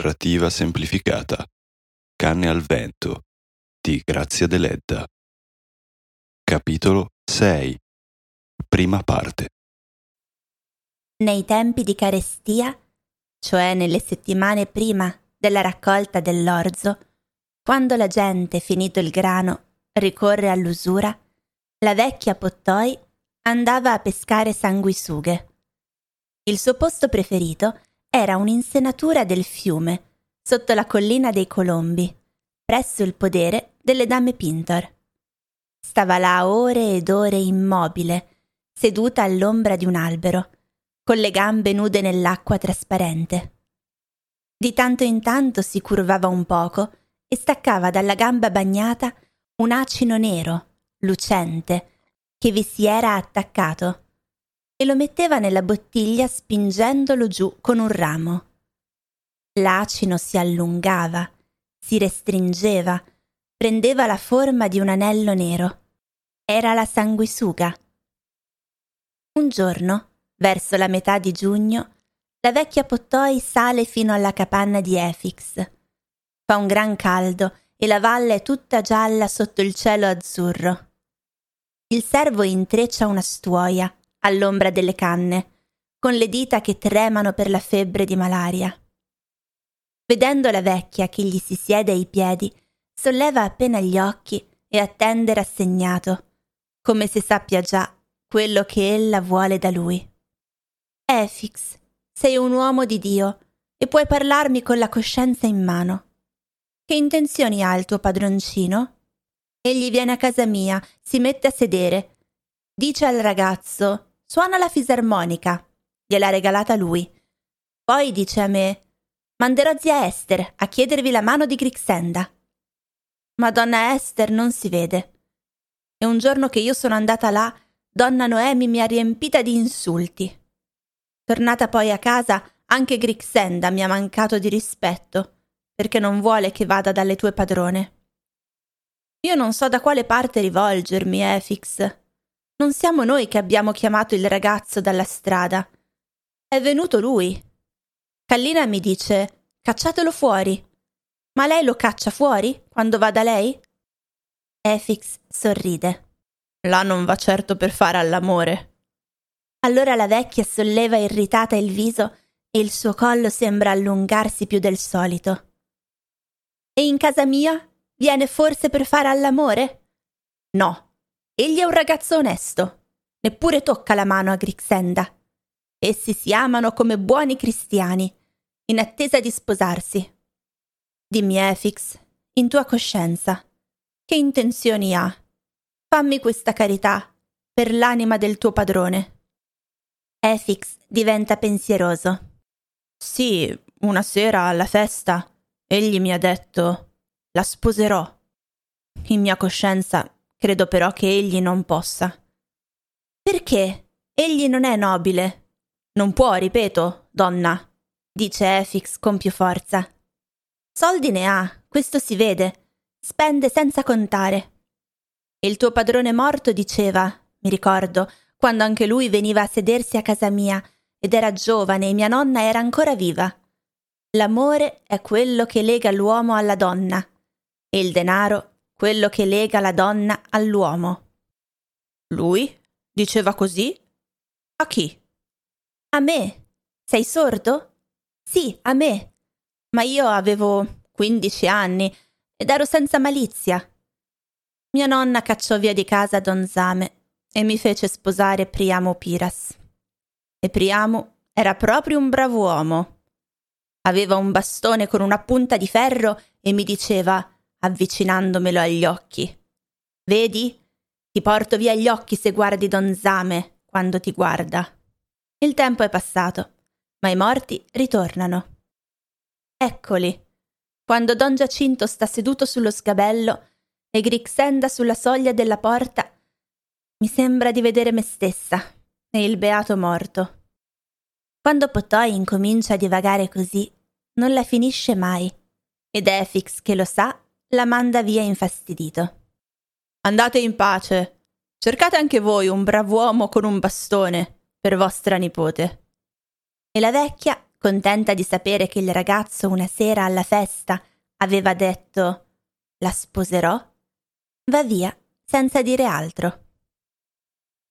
Narrativa semplificata. Canne al vento di Grazia Deledda. Capitolo 6. Prima parte. Nei tempi di carestia, cioè nelle settimane prima della raccolta dell'orzo, quando la gente, finito il grano, ricorre all'usura, la vecchia Pottoi andava a pescare sanguisughe. Il suo posto preferito era un'insenatura del fiume, sotto la collina dei Colombi, presso il podere delle dame Pintor. Stava là ore ed ore immobile, seduta all'ombra di un albero, con le gambe nude nell'acqua trasparente. Di tanto in tanto si curvava un poco e staccava dalla gamba bagnata un acino nero, lucente, che vi si era attaccato, e lo metteva nella bottiglia spingendolo giù con un ramo. L'acino si allungava, si restringeva, prendeva la forma di un anello nero. Era la sanguisuga. Un giorno, verso la metà di giugno, la vecchia Pottoi sale fino alla capanna di Efix. Fa un gran caldo e la valle è tutta gialla sotto il cielo azzurro. Il servo intreccia una stuoia all'ombra delle canne, con le dita che tremano per la febbre di malaria. Vedendo la vecchia che gli si siede ai piedi, solleva appena gli occhi e attende rassegnato, come se sappia già quello che ella vuole da lui. Efix, sei un uomo di Dio e puoi parlarmi con la coscienza in mano. Che intenzioni ha il tuo padroncino? Egli viene a casa mia, si mette a sedere, dice al ragazzo suona la fisarmonica, gliel'ha regalata lui. Poi dice a me manderò zia Esther a chiedervi la mano di Grixenda. Ma donna Esther non si vede. E un giorno che io sono andata là, donna Noemi mi ha riempita di insulti. Tornata poi a casa, anche Grixenda mi ha mancato di rispetto, perché non vuole che vada dalle tue padrone. Io non so da quale parte rivolgermi, Efix. Non siamo noi che abbiamo chiamato il ragazzo dalla strada. È venuto lui. Kallina mi dice cacciatelo fuori. Ma lei lo caccia fuori quando va da lei? Efix sorride. Là non va certo per fare all'amore. Allora la vecchia solleva irritata il viso e il suo collo sembra allungarsi più del solito. E in casa mia Viene forse per fare all'amore? No, egli è un ragazzo onesto. Neppure tocca la mano a Grixenda. Essi si amano come buoni cristiani, in attesa di sposarsi. Dimmi, Efix, in tua coscienza, che intenzioni ha? Fammi questa carità per l'anima del tuo padrone. Efix diventa pensieroso. Sì, una sera alla festa egli mi ha detto la sposerò. In mia coscienza credo però che egli non possa. Perché? Egli non è nobile. Non può, ripeto, donna, dice Efix con più forza. Soldi ne ha, questo si vede. Spende senza contare. Il tuo padrone morto diceva, mi ricordo, quando anche lui veniva a sedersi a casa mia ed era giovane e mia nonna era ancora viva. L'amore è quello che lega l'uomo alla donna e il denaro quello che lega la donna all'uomo. Lui? Diceva così? A chi? A me. Sei sordo? Sì, a me. Ma io avevo quindici anni ed ero senza malizia. Mia nonna cacciò via di casa Don Zame e mi fece sposare Priamo Piras. E Priamo era proprio un bravo uomo. Aveva un bastone con una punta di ferro e mi diceva avvicinandomelo agli occhi. Vedi? Ti porto via gli occhi se guardi Don Zame quando ti guarda. Il tempo è passato, ma i morti ritornano. Eccoli, quando Don Giacinto sta seduto sullo scabello e Grixenda sulla soglia della porta, mi sembra di vedere me stessa e il beato morto. Quando Potoi incomincia a divagare così, non la finisce mai, ed Efix, che lo sa, la manda via infastidito. Andate in pace. Cercate anche voi un brav'uomo con un bastone per vostra nipote. E la vecchia contenta di sapere che il ragazzo una sera alla festa aveva detto la sposerò, va via senza dire altro.